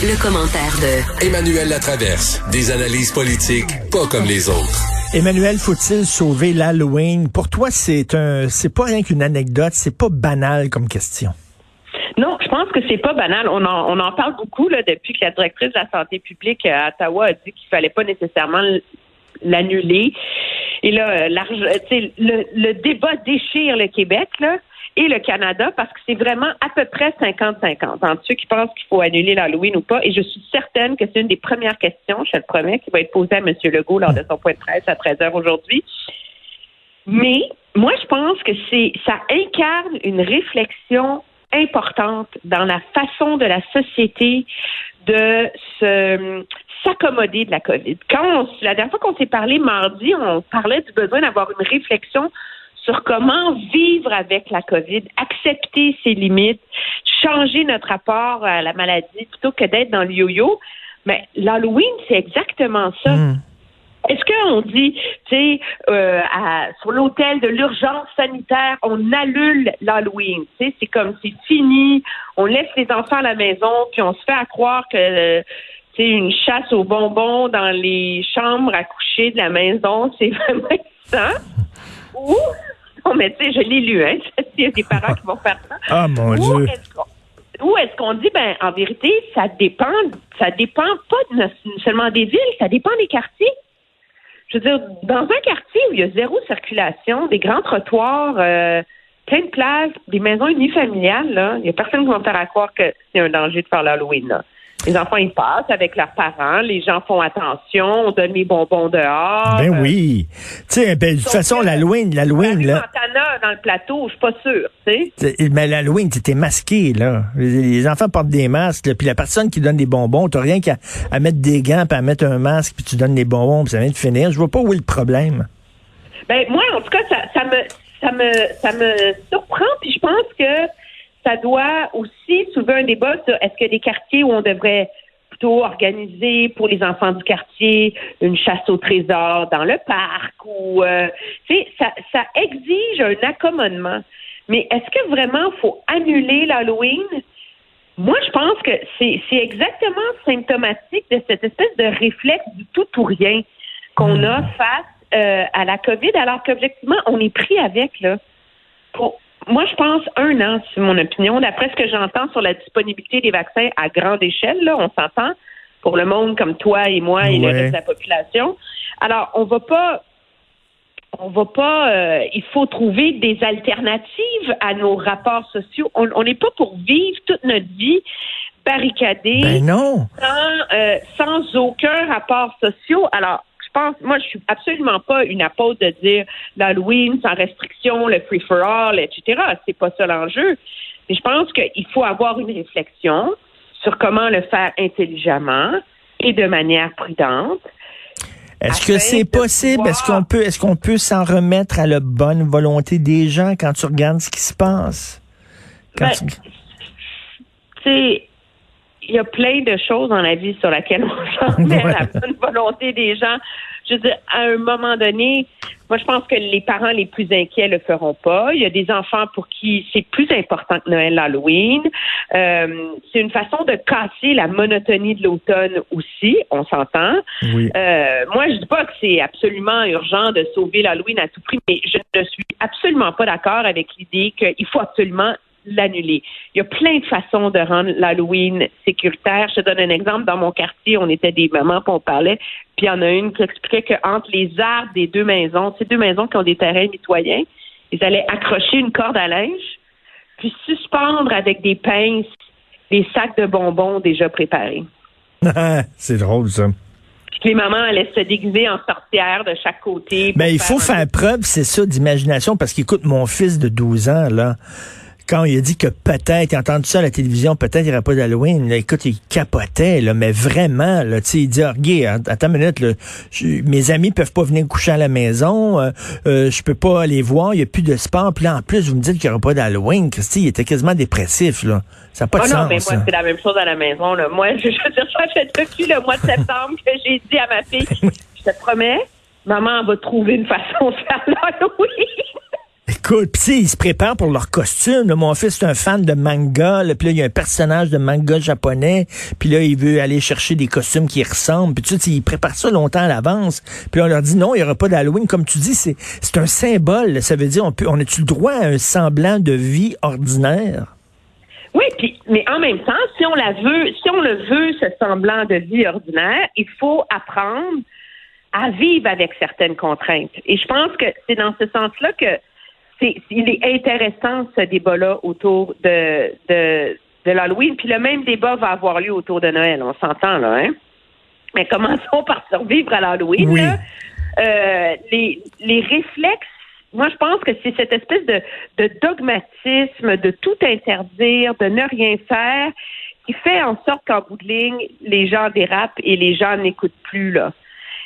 Le, commentaire de Emmanuel Latraverse. Des analyses politiques pas comme les autres. Emmanuel, faut-il sauver l'Halloween? Pour toi, c'est un, c'est pas rien qu'une anecdote, c'est pas banal comme question. Non, je pense que c'est pas banal. On en, on en parle beaucoup là, depuis que la directrice de la santé publique à Ottawa a dit qu'il fallait pas nécessairement l'annuler. Et là, euh, le, le débat déchire le Québec, là et le Canada parce que c'est vraiment à peu près 50-50 entre ceux qui pensent qu'il faut annuler l'Halloween ou pas. Et je suis certaine que c'est une des premières questions, je le promets, qui va être posée à M. Legault lors de son point de presse à 13 h aujourd'hui. Mais moi, je pense que c'est ça incarne une réflexion importante dans la façon de la société de se s'accommoder de la COVID. Quand la dernière fois qu'on s'est parlé mardi, on parlait du besoin d'avoir une réflexion sur comment vivre avec la COVID, accepter ses limites, changer notre rapport à la maladie plutôt que d'être dans le yo-yo. Mais l'Halloween, c'est exactement ça. Hmm. Est-ce qu'on dit, tu sais, euh, sur l'hôtel de l'urgence sanitaire, on annule l'Halloween, tu sais, c'est comme c'est fini, on laisse les enfants à la maison, puis on se fait à croire que c'est une chasse aux bonbons dans les chambres à coucher de la maison, c'est vraiment ça? Ou non, mais tu sais, je l'ai lu, hein. Il y a des parents qui vont faire ça. Ah, mon Dieu. Ou est-ce qu'on dit, ben, en vérité, ça dépend, ça dépend pas seulement des villes, ça dépend des quartiers. Je veux dire, dans un quartier où il y a zéro circulation, des grands trottoirs, euh, plein de places, des maisons unifamiliales, il n'y a personne qui va me faire croire que c'est un danger de faire l'Halloween, là. Les enfants, ils passent avec leurs parents. Les gens font attention. On donne les bonbons dehors. Ben oui. Tu sais, ben, de toute façon, l'Halloween, l'Halloween, là. Montana, dans le plateau, je suis pas sûr, tu sais. Mais l'Halloween, t'es masqué, là. Les enfants portent des masques, puis la personne qui donne des bonbons, t'as rien qu'à mettre des gants, puis à mettre un masque, puis tu donnes des bonbons, puis ça vient de finir. Je vois pas où est le problème. Ben, moi, en tout cas, ça, ça me, ça me, ça me surprend, puis je pense que ça doit aussi soulever un débat sur est-ce qu'il y a des quartiers où on devrait plutôt organiser pour les enfants du quartier une chasse au trésor dans le parc ou euh, ça, ça exige un accommodement. Mais est-ce que vraiment il faut annuler l'Halloween? Moi, je pense que c'est exactement symptomatique de cette espèce de réflexe du tout ou rien qu'on a face euh, à la COVID, alors qu'objectivement, on est pris avec là. Pour, moi, je pense un an, c'est mon opinion, d'après ce que j'entends sur la disponibilité des vaccins à grande échelle, là, on s'entend pour le monde comme toi et moi et le reste de la population. Alors, on va pas on va pas euh, il faut trouver des alternatives à nos rapports sociaux. On n'est pas pour vivre toute notre vie barricadée ben non. Sans, euh, sans aucun rapport social. Alors, moi, je suis absolument pas une apôtre de dire l'Halloween sans restriction, le free for all, etc. C'est pas ça l'enjeu. Mais je pense qu'il faut avoir une réflexion sur comment le faire intelligemment et de manière prudente. Est-ce que c'est possible? Est-ce qu'on peut, est-ce qu'on peut s'en remettre à la bonne volonté des gens quand tu regardes ce qui se passe? Ben, tu il y a plein de choses dans la vie sur laquelle on s'en met à la bonne volonté des gens. Je veux dire, à un moment donné, moi, je pense que les parents les plus inquiets le feront pas. Il y a des enfants pour qui c'est plus important que Noël, Halloween. Euh, c'est une façon de casser la monotonie de l'automne aussi, on s'entend. Oui. Euh, moi, je dis pas que c'est absolument urgent de sauver l'Halloween à tout prix, mais je ne suis absolument pas d'accord avec l'idée qu'il faut absolument l'annuler. Il y a plein de façons de rendre l'Halloween sécuritaire. Je te donne un exemple. Dans mon quartier, on était des mamans, puis on parlait, puis il y en a une qui expliquait qu'entre les arbres des deux maisons, ces deux maisons qui ont des terrains mitoyens, ils allaient accrocher une corde à linge, puis suspendre avec des pinces des sacs de bonbons déjà préparés. C'est drôle, ça. Puis les mamans allaient se déguiser en sorcière de chaque côté. Mais il faut faire, faire preuve, c'est ça, d'imagination, parce qu'écoute, mon fils de 12 ans, là, quand il a dit que peut-être, il a entendu ça à la télévision, peut-être il n'y aurait pas d'Halloween, écoute, il capotait, là, mais vraiment, là, tu sais, il dit, ah, regarde, attends une minute, là, je- mes amis peuvent pas venir coucher à la maison, euh, euh, je peux pas aller voir, il n'y a plus de sport, puis là, en plus, vous me dites qu'il n'y aura pas d'Halloween, Christy, il était quasiment dépressif, là. Ça n'a pas Oh de non, sens, mais moi, c'est la même chose à la maison. Là. Moi, je, je veux dire, ça fait depuis le mois de septembre que j'ai dit à ma fille, je te promets, maman va trouver une façon de faire l'Halloween. Écoute, pis ils se préparent pour leur costume. Mon fils est un fan de manga. Puis là, il y a un personnage de manga japonais. Puis là, il veut aller chercher des costumes qui ressemblent. Puis tu sais, ils préparent ça longtemps à l'avance. Puis on leur dit non, il n'y aura pas d'Halloween. Comme tu dis, c'est un symbole. Ça veut dire, on peut, on a-tu le droit à un semblant de vie ordinaire? Oui, puis, mais en même temps, si on la veut, si on le veut, ce semblant de vie ordinaire, il faut apprendre à vivre avec certaines contraintes. Et je pense que c'est dans ce sens-là que c'est, il est intéressant ce débat-là autour de, de, de l'Halloween. Puis le même débat va avoir lieu autour de Noël. On s'entend là, hein? Mais commençons par survivre à l'Halloween. Oui. là? Euh, les, les réflexes moi, je pense que c'est cette espèce de, de dogmatisme, de tout interdire, de ne rien faire, qui fait en sorte qu'en bout de ligne, les gens dérapent et les gens n'écoutent plus, là.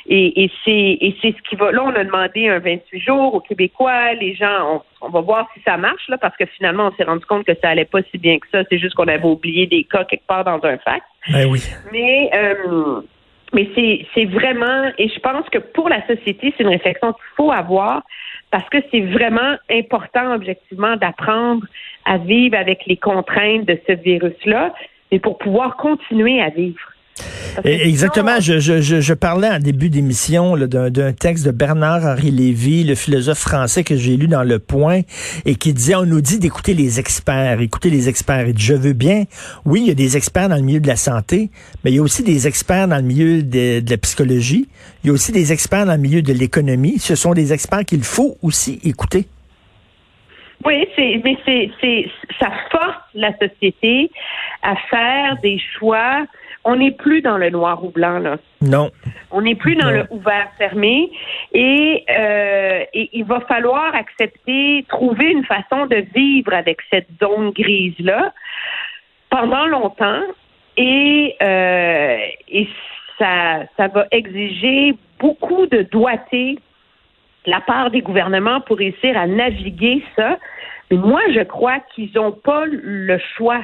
Et, et c'est et c'est ce qui va. Là, on a demandé un 28 jours aux Québécois. Les gens, on, on va voir si ça marche là, parce que finalement, on s'est rendu compte que ça allait pas si bien que ça. C'est juste qu'on avait oublié des cas quelque part dans un fax. Ben oui. Mais euh, mais c'est c'est vraiment et je pense que pour la société, c'est une réflexion qu'il faut avoir parce que c'est vraiment important objectivement d'apprendre à vivre avec les contraintes de ce virus-là, mais pour pouvoir continuer à vivre. Exactement. Je, je, je, je parlais en début d'émission d'un texte de Bernard-Henri Lévy, le philosophe français que j'ai lu dans Le Point, et qui disait, on nous dit d'écouter les experts, écouter les experts. Et je veux bien, oui, il y a des experts dans le milieu de la santé, mais il y a aussi des experts dans le milieu de, de la psychologie, il y a aussi des experts dans le milieu de l'économie. Ce sont des experts qu'il faut aussi écouter. Oui, c'est, mais c'est, ça force la société à faire des choix. On n'est plus dans le noir ou blanc, là. Non. On n'est plus dans Non. le ouvert-fermé et, euh, et il va falloir accepter, trouver une façon de vivre avec cette zone grise-là pendant longtemps et, euh, et ça, ça va exiger beaucoup de doigté de la part des gouvernements pour réussir à naviguer ça. Mais moi, je crois qu'ils n'ont pas le choix.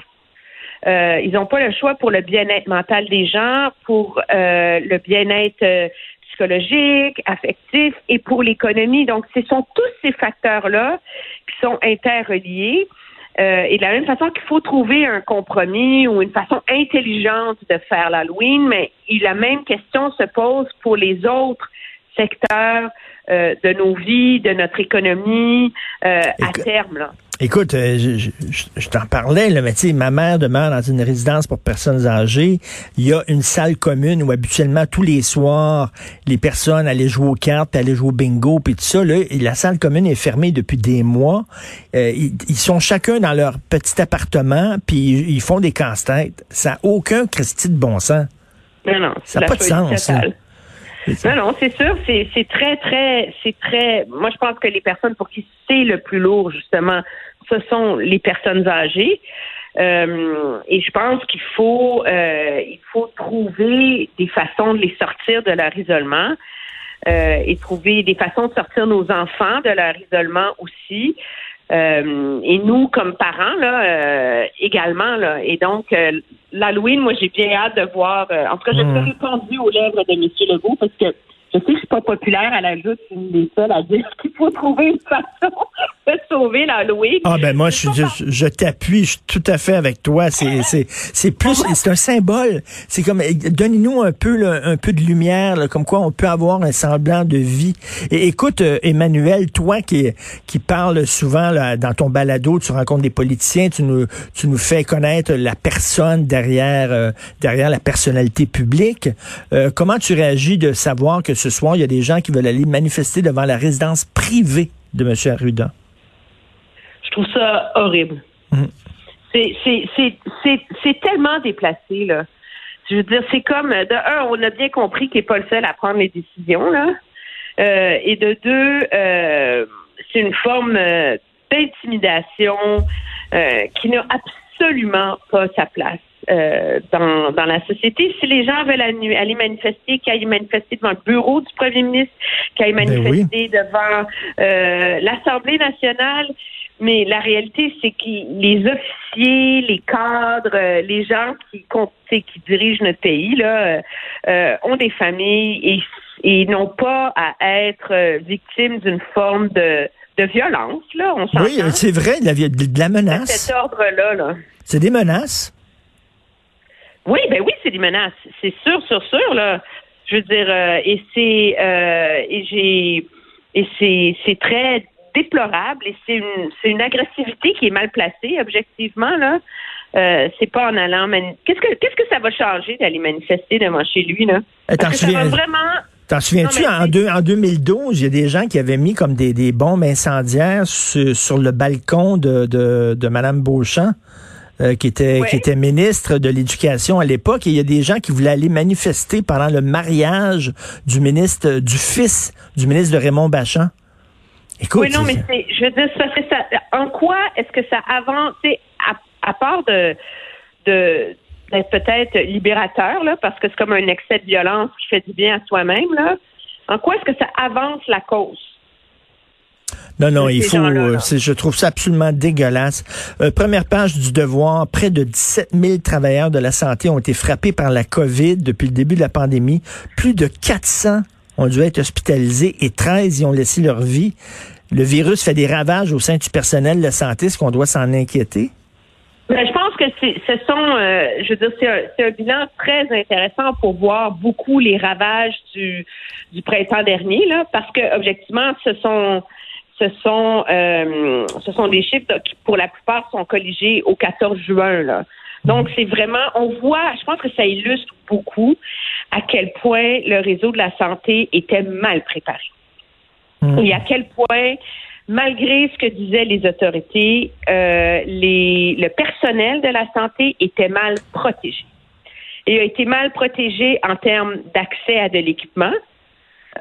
Euh, ils n'ont pas le choix pour le bien-être mental des gens, pour euh, le bien-être euh, psychologique, affectif et pour l'économie. Donc, ce sont tous ces facteurs-là qui sont interreliés. Euh, et de la même façon qu'il faut trouver un compromis ou une façon intelligente de faire l'Halloween, mais la même question se pose pour les autres secteurs euh, de nos vies, de notre économie euh, à terme. Là. Écoute, euh, je, je- je- je t'en parlais, là, mais tu sais, ma mère demeure dans une résidence pour personnes âgées. Il y a une salle commune où habituellement tous les soirs, les personnes allaient jouer aux cartes, puis allaient jouer au bingo, puis tout ça. Là, et la salle commune est fermée depuis des mois. Euh, ils, ils sont chacun dans leur petit appartement, puis ils, ils font des casse-têtes. Ça n'a aucun Christy de bon sens. Non, non, Ça a la pas de sens, ça. Non, non, c'est sûr, c'est c'est très, très, c'est très. Moi, je pense que les personnes pour qui c'est le plus lourd, justement, ce sont les personnes âgées. Euh, et je pense qu'il faut, euh, il faut trouver des façons de les sortir de leur isolement euh, et trouver des façons de sortir nos enfants de leur isolement aussi. Euh, et nous, comme parents, là, euh, également, là. Et donc, euh, l'Halloween, moi, j'ai bien hâte de voir. euh, en tout cas, je suis répandu aux lèvres de M. Legault parce que je sais que je suis pas populaire à la joute, une des seules à dire qu'il faut trouver une façon de sauver l'Halloween. Ah ben moi, je, je, je t'appuie, je suis tout à fait avec toi. C'est c'est c'est plus, c'est un symbole. C'est comme eh, donnez-nous un peu là, un peu de lumière, là, comme quoi on peut avoir un semblant de vie. Et écoute, euh, Emmanuel, toi qui qui parles souvent là, dans ton balado, tu rencontres des politiciens, tu nous tu nous fais connaître la personne derrière euh, derrière la personnalité publique. Euh, comment tu réagis de savoir que ce soir il y a des gens qui veulent aller manifester devant la résidence privée de M. Arruda? Je trouve ça horrible. Mm. C'est, tellement déplacé, là. Je veux dire, c'est comme, de un, on a bien compris qu'il n'est pas le seul à prendre les décisions, là. Euh, et de deux, euh, c'est une forme euh, d'intimidation, euh, qui n'a absolument pas sa place. Euh, dans, dans la société. Si les gens veulent aller manifester, qu'ils aillent manifester devant le bureau du premier ministre, qu'ils aillent Ben manifester devant euh, l'Assemblée nationale. Mais la réalité, c'est que les officiers, les cadres, euh, les gens qui, qui dirigent notre pays, là, euh, ont des familles et, et n'ont pas à être euh, victimes d'une forme de, de violence. Là, on. Oui, c'est vrai, il y a de de la menace. Cet ordre-là, là. C'est des menaces? Oui, ben oui, c'est des menaces. C'est sûr, sûr, sûr, là. Je veux dire, euh, et c'est euh, et j'ai et c'est très déplorable et c'est une c'est une agressivité qui est mal placée, objectivement, là. Euh, c'est pas en allant mani- qu'est-ce que qu'est-ce que ça va changer d'aller manifester devant chez lui, là? Eh, t'en Parce que ça va souviens- vraiment T'en souviens-tu, Non, mais en, deux- en 2012, il y a des gens qui avaient mis comme des, des bombes incendiaires sur, sur le balcon de, de, de Mme Beauchamp, euh, qui, était, Ouais. qui était ministre de l'Éducation à l'époque. Et il y a des gens qui voulaient aller manifester pendant le mariage du ministre, du fils du ministre de Raymond Bachand. Écoute, Oui, non, mais c'est- je veux dire, que ça, en quoi est-ce que ça avance, à, à part de, de, d'être peut-être libérateur, là, parce que c'est comme un excès de violence qui fait du bien à soi-même, là, en quoi est-ce que ça avance la cause? Non, non, il faut. euh, je trouve ça absolument dégueulasse. Euh, première page du Devoir. Près de 17 000 travailleurs de la santé ont été frappés par la COVID depuis le début de la pandémie. Plus de 400 ont dû être hospitalisés et 13 y ont laissé leur vie. Le virus fait des ravages au sein du personnel de santé. Est-ce qu'on doit s'en inquiéter? Ben, je pense que ce sont, euh, je veux dire, c'est un, bilan très intéressant pour voir beaucoup les ravages du, du printemps dernier, là, parce que objectivement, ce sont, ce sont, euh, ce sont des chiffres qui, pour la plupart, sont colligés au 14 juin, là. Donc, c'est vraiment, on voit, je pense que ça illustre beaucoup à quel point le réseau de la santé était mal préparé. Et à quel point, malgré ce que disaient les autorités, euh, les, le personnel de la santé était mal protégé. Et a été mal protégé en termes d'accès à de l'équipement.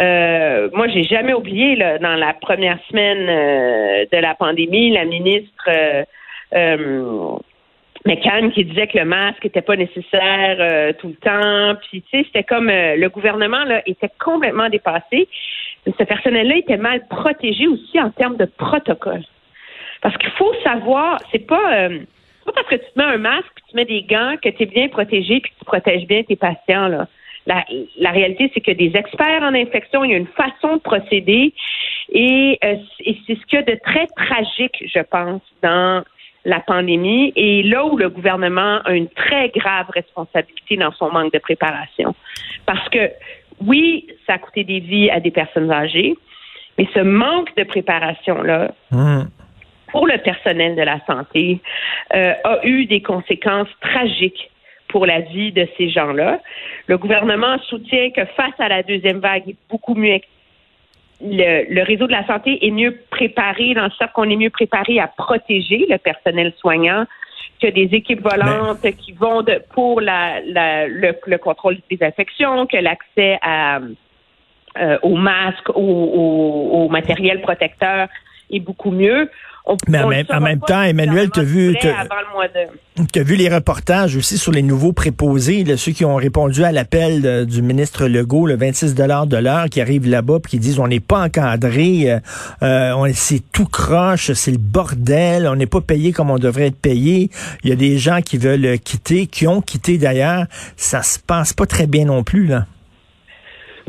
Euh, moi, j'ai jamais oublié là, dans la première semaine euh, de la pandémie, la ministre euh, McCann qui disait que le masque n'était pas nécessaire euh, tout le temps. Puis, tu sais, c'était comme euh, le gouvernement là était complètement dépassé. Mais ce personnel-là était mal protégé aussi en termes de protocole. Parce qu'il faut savoir, c'est pas, euh, pas parce que tu te mets un masque, tu mets des gants, que tu es bien protégé, puis que tu protèges bien tes patients. Là. La, la réalité, c'est que des experts en infection, il y a une façon de procéder, et, euh, et c'est ce qu'il y a de très tragique, je pense, dans la pandémie, et là où le gouvernement a une très grave responsabilité dans son manque de préparation. Parce que, oui, ça a coûté des vies à des personnes âgées, mais ce manque de préparation-là, Hum. pour le personnel de la santé euh, a eu des conséquences tragiques pour la vie de ces gens-là. Le gouvernement soutient que face à la deuxième vague, beaucoup mieux le, le réseau de la santé est mieux préparé dans le sens qu'on est mieux préparé à protéger le personnel soignant que des équipes volantes qui vont de, pour la, la- le, le contrôle des infections, que l'accès à euh, aux masques, au, au, au matériel protecteur est beaucoup mieux. On, Mais en même- en temps, Emmanuel, vu- de Tu as vu les reportages aussi sur les nouveaux préposés, là, ceux qui ont répondu à l'appel du ministre Legault, le 26 de l'heure, qui arrivent là-bas puis qui disent on n'est pas encadré, euh, euh, on c'est tout croche, c'est le bordel, on n'est pas payé comme on devrait être payé. Il y a des gens qui veulent quitter, qui ont quitté d'ailleurs. Ça se passe pas très bien non plus là.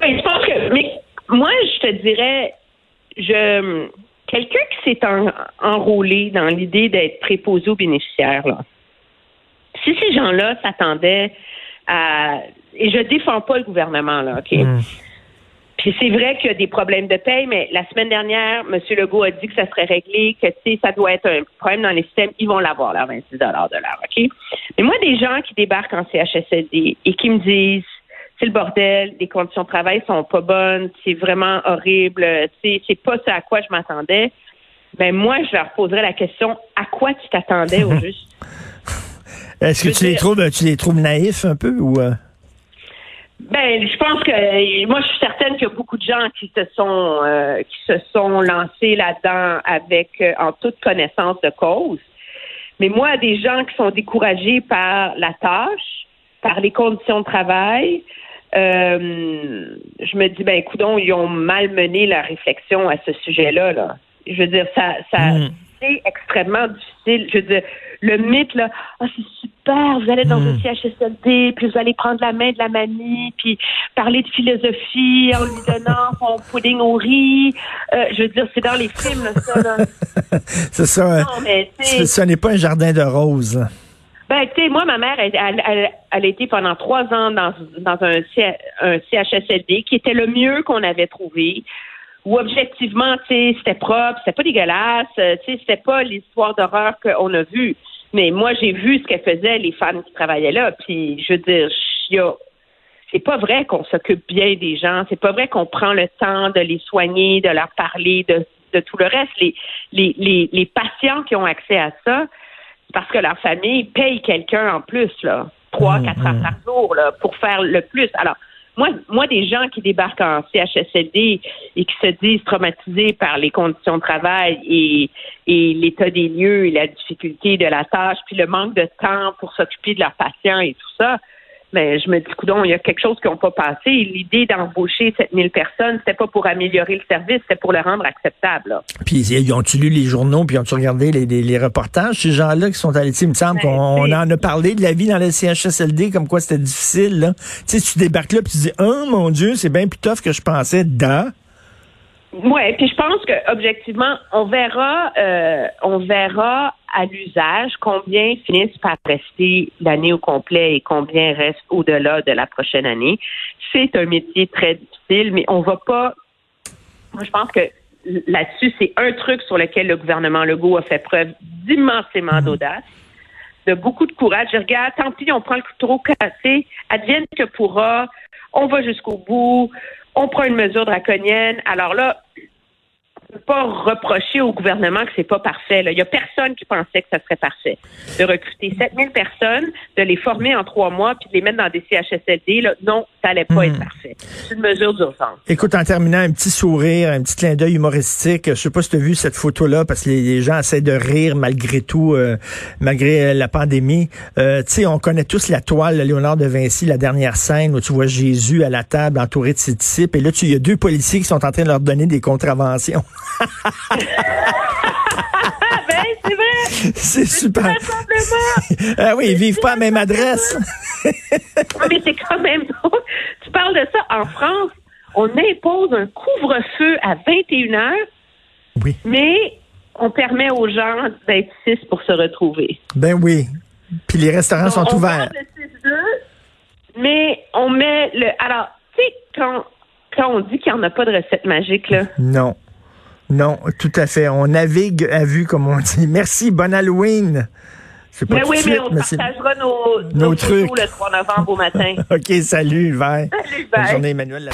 Ben, je pense que, mais moi, je te dirais, je, quelqu'un qui s'est en- enrôlé dans l'idée d'être préposé aux bénéficiaires, là, si ces gens-là s'attendaient à, et je défends pas le gouvernement, là, OK? Puis c'est vrai qu'il y a des problèmes de paye, mais la semaine dernière, M. Legault a dit que ça serait réglé, que ça doit être un problème dans les systèmes. Ils vont l'avoir, leur 26 de l'heure, OK? Mais moi, des gens qui débarquent en CHSLD et qui me disent c'est le bordel, les conditions de travail sont pas bonnes, c'est vraiment horrible, sais, c'est pas ce à quoi je m'attendais. Ben moi, je leur poserais la question à quoi tu t'attendais au juste? Est-ce que tu les trouves tu les trouves naïfs un peu ou euh? Ben, je pense que moi, je suis certaine qu'il y a beaucoup de gens qui se sont euh, qui se sont lancés là-dedans avec euh, en toute connaissance de cause. Mais moi, des gens qui sont découragés par la tâche, par les conditions de travail, euh, je me dis, ben, écoute, ils ont malmené la réflexion à ce sujet-là. Là. Je veux dire, ça, ça Mm. c'est extrêmement difficile. Je veux dire, le mythe, là, ah, c'est super, vous allez dans un CHSLD, puis vous allez prendre la main de la mamie, puis parler de philosophie en lui donnant son pudding au riz. Euh, je veux dire, c'est dans les films, là, ça, là. C'est ça. Non, mais, tu sais, Ce ce n'est pas un jardin de roses. Ben, tu sais, moi, ma mère, elle, elle, elle- a été pendant trois ans dans, dans un, un CHSLD qui était le mieux qu'on avait trouvé. Où objectivement, tu sais, c'était propre, c'était pas dégueulasse, euh, tu sais, c'était pas l'histoire d'horreur qu'on a vue. Mais moi, j'ai vu ce qu'elle faisait, les femmes qui travaillaient là. Puis, je veux dire, y a- c'est pas vrai qu'on s'occupe bien des gens. C'est pas vrai qu'on prend le temps de les soigner, de leur parler, de, de tout le reste. Les, les, les, patients qui ont accès à ça, parce que leur famille paye quelqu'un en plus, là, trois, quatre heures par jour, là, pour faire le plus. Alors, moi, moi, des gens qui débarquent en CHSLD et qui se disent traumatisés par les conditions de travail et, et l'état des lieux et la difficulté de la tâche, puis le manque de temps pour s'occuper de leurs patients et tout ça, mais je me dis, coudon, il y a quelque chose qui n'a pas passé. L'idée d'embaucher 7000 personnes, c'était pas pour améliorer le service, c'était pour le rendre acceptable. là. Puis ils ont-tu lu les journaux, puis ont-tu regardé les, les- les reportages, ces gens-là qui sont allés, tu sais, il me semble Ben, qu'on en a parlé de la vie dans le CHSLD, comme quoi c'était difficile, là. Tu sais, tu débarques là, puis tu dis, oh mon Dieu, c'est bien plus tough que je pensais, da. Ouais, puis je pense que objectivement, on verra, euh, on verra à l'usage combien finissent par rester l'année au complet et combien restent au-delà de la prochaine année? C'est un métier très difficile, mais on va pas. Moi, je pense que là-dessus, c'est un truc sur lequel le gouvernement Legault a fait preuve d'immensément d'audace, de beaucoup de courage. Je regarde, tant pis, on prend le couteau cassé, advienne que pourra, on va jusqu'au bout, on prend une mesure draconienne. Alors là, peut pas reprocher au gouvernement que c'est pas parfait. là. Il y a personne qui pensait que ça serait parfait. De recruter 7000 personnes, de les former en trois mois, puis de les mettre dans des CHSLD, là, non, ça allait pas être parfait. C'est une mesure d'urgence. Écoute, en terminant, un petit sourire, un petit clin d'œil humoristique. Je sais pas si tu as vu cette photo-là, parce que les, les gens essaient de rire malgré tout, euh, malgré euh, la pandémie. Euh, tu sais, on connaît tous la toile de Léonard de Vinci, la dernière scène où tu vois Jésus à la table entouré de ses disciples. Et là, tu- il y a deux policiers qui sont en train de leur donner des contraventions. Ben, c'est vrai! C'est super. Ah oui, ils vivent pas à la même adresse. Ah, mais c'est quand même drôle. Tu parles de ça. En France, on impose un couvre-feu à 21 heures, Oui. mais on permet aux gens d'être six pour se retrouver. Ben oui. Puis les restaurants sont on ouverts. parle de 6-2, mais on met le. Alors, tu sais, quand, quand on dit qu'il n'y en a pas de recette magique, là. Non. Non, tout à fait. On navigue à vue, comme on dit. Merci, bon Halloween. C'est pas Mais oui, mais on mais partagera nos, Nos nos trucs. le 3 novembre au matin. OK, salut, bye. Salut, Bonne bye. journée, Emmanuel.